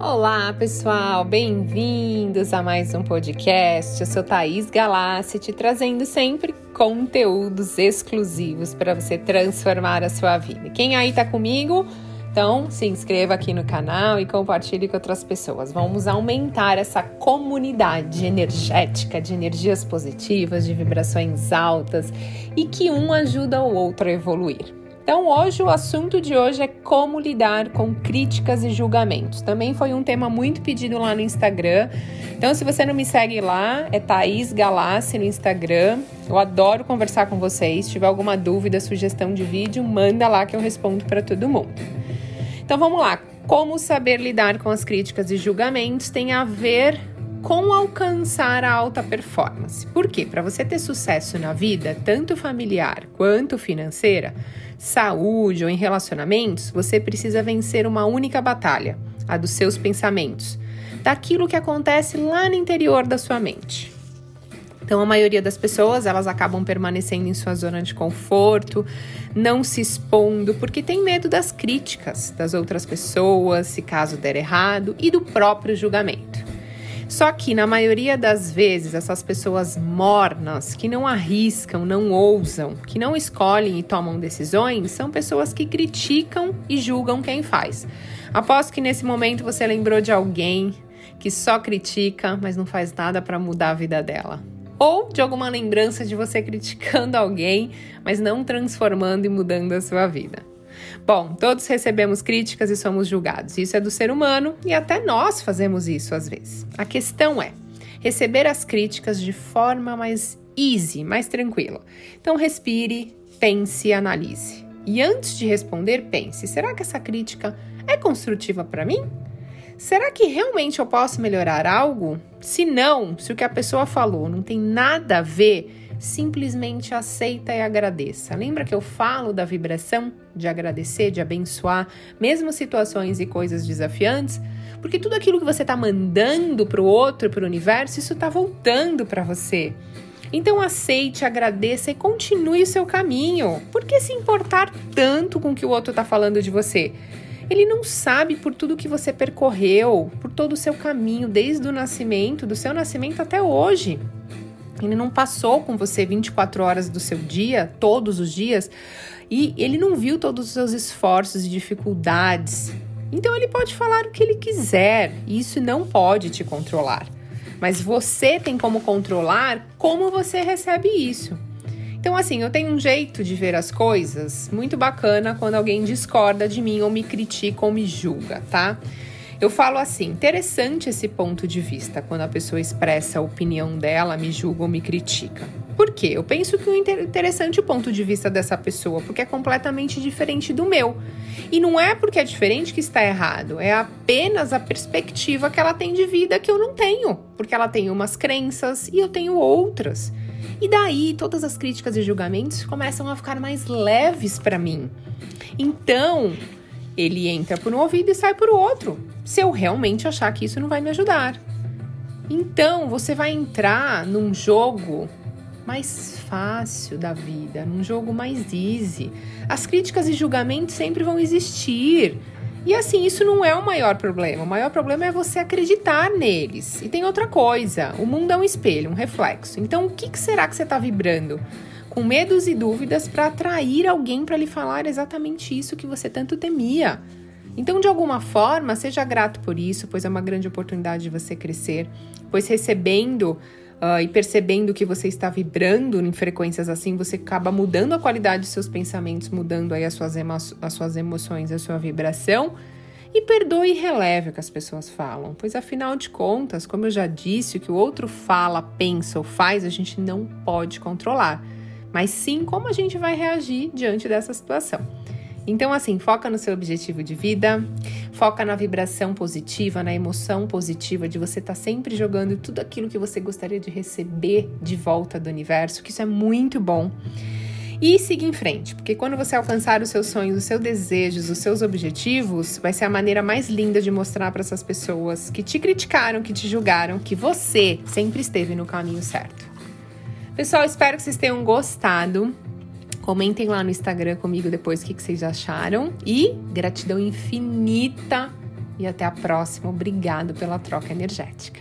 Olá, pessoal, bem-vindos a mais um podcast. Eu sou Thaís Galassi, te trazendo sempre conteúdos exclusivos para você transformar a sua vida. Quem aí tá comigo? Então, se inscreva aqui no canal e compartilhe com outras pessoas. Vamos aumentar essa comunidade energética de energias positivas, de vibrações altas e que um ajuda o outro a evoluir. Então, hoje o assunto de hoje é como lidar com críticas e julgamentos. Também foi um tema muito pedido lá no Instagram. Então, se você não me segue lá, é Thaís Galassi no Instagram. Eu adoro conversar com vocês. Se tiver alguma dúvida, sugestão de vídeo, manda lá que eu respondo para todo mundo. Então, vamos lá. Como saber lidar com as críticas e julgamentos tem a ver com alcançar a alta performance. Por quê? Para você ter sucesso na vida, tanto familiar quanto financeira, saúde ou em relacionamentos, você precisa vencer uma única batalha, a dos seus pensamentos, daquilo que acontece lá no interior da sua mente. Então, a maioria das pessoas, elas acabam permanecendo em sua zona de conforto, não se expondo, porque tem medo das críticas das outras pessoas, se caso der errado, e do próprio julgamento. Só que na maioria das vezes, essas pessoas mornas, que não arriscam, não ousam, que não escolhem e tomam decisões, são pessoas que criticam e julgam quem faz. Aposto que nesse momento você lembrou de alguém que só critica, mas não faz nada para mudar a vida dela. Ou de alguma lembrança de você criticando alguém, mas não transformando e mudando a sua vida. Bom, todos recebemos críticas e somos julgados. Isso é do ser humano e até nós fazemos isso às vezes. A questão é receber as críticas de forma mais easy, mais tranquila. Então respire, pense e analise. E antes de responder, pense: será que essa crítica é construtiva para mim? Será que realmente eu posso melhorar algo? Se não, se o que a pessoa falou não tem nada a ver simplesmente aceita e agradeça. Lembra que eu falo da vibração de agradecer, de abençoar, mesmo situações e coisas desafiantes? Porque tudo aquilo que você está mandando para o outro, para o universo, isso está voltando para você. Então aceite, agradeça e continue o seu caminho. Por que se importar tanto com o que o outro está falando de você? Ele não sabe por tudo que você percorreu, por todo o seu caminho, desde o nascimento, do seu nascimento até hoje. Ele não passou com você 24 horas do seu dia, todos os dias, e ele não viu todos os seus esforços e dificuldades. Então ele pode falar o que ele quiser, e isso não pode te controlar. Mas você tem como controlar como você recebe isso. Então, assim, eu tenho um jeito de ver as coisas muito bacana quando alguém discorda de mim ou me critica ou me julga, tá? Eu falo assim, interessante esse ponto de vista quando a pessoa expressa a opinião dela, me julga ou me critica. Por quê? Eu penso que o interessante o ponto de vista dessa pessoa, porque é completamente diferente do meu. E não é porque é diferente que está errado, é apenas a perspectiva que ela tem de vida que eu não tenho, porque ela tem umas crenças e eu tenho outras. E daí todas as críticas e julgamentos começam a ficar mais leves para mim. Então, ele entra por um ouvido e sai por outro, se eu realmente achar que isso não vai me ajudar. Então, você vai entrar num jogo mais fácil da vida, num jogo mais easy. As críticas e julgamentos sempre vão existir. E assim, isso não é o maior problema. O maior problema é você acreditar neles. E tem outra coisa: o mundo é um espelho, um reflexo. Então, o que, que será que você está vibrando? com medos e dúvidas para atrair alguém para lhe falar exatamente isso que você tanto temia. Então, de alguma forma, seja grato por isso, pois é uma grande oportunidade de você crescer, pois recebendo uh, e percebendo que você está vibrando em frequências assim, você acaba mudando a qualidade dos seus pensamentos, mudando aí as suas, emo as suas emoções, a sua vibração. E perdoe e releve o que as pessoas falam, pois afinal de contas, como eu já disse, o que o outro fala, pensa ou faz, a gente não pode controlar mas sim como a gente vai reagir diante dessa situação. Então, assim, foca no seu objetivo de vida, foca na vibração positiva, na emoção positiva de você estar tá sempre jogando tudo aquilo que você gostaria de receber de volta do universo, que isso é muito bom. E siga em frente, porque quando você alcançar os seus sonhos, os seus desejos, os seus objetivos, vai ser a maneira mais linda de mostrar para essas pessoas que te criticaram, que te julgaram, que você sempre esteve no caminho certo. Pessoal, espero que vocês tenham gostado. Comentem lá no Instagram comigo depois o que vocês acharam. E gratidão infinita. E até a próxima. Obrigado pela troca energética.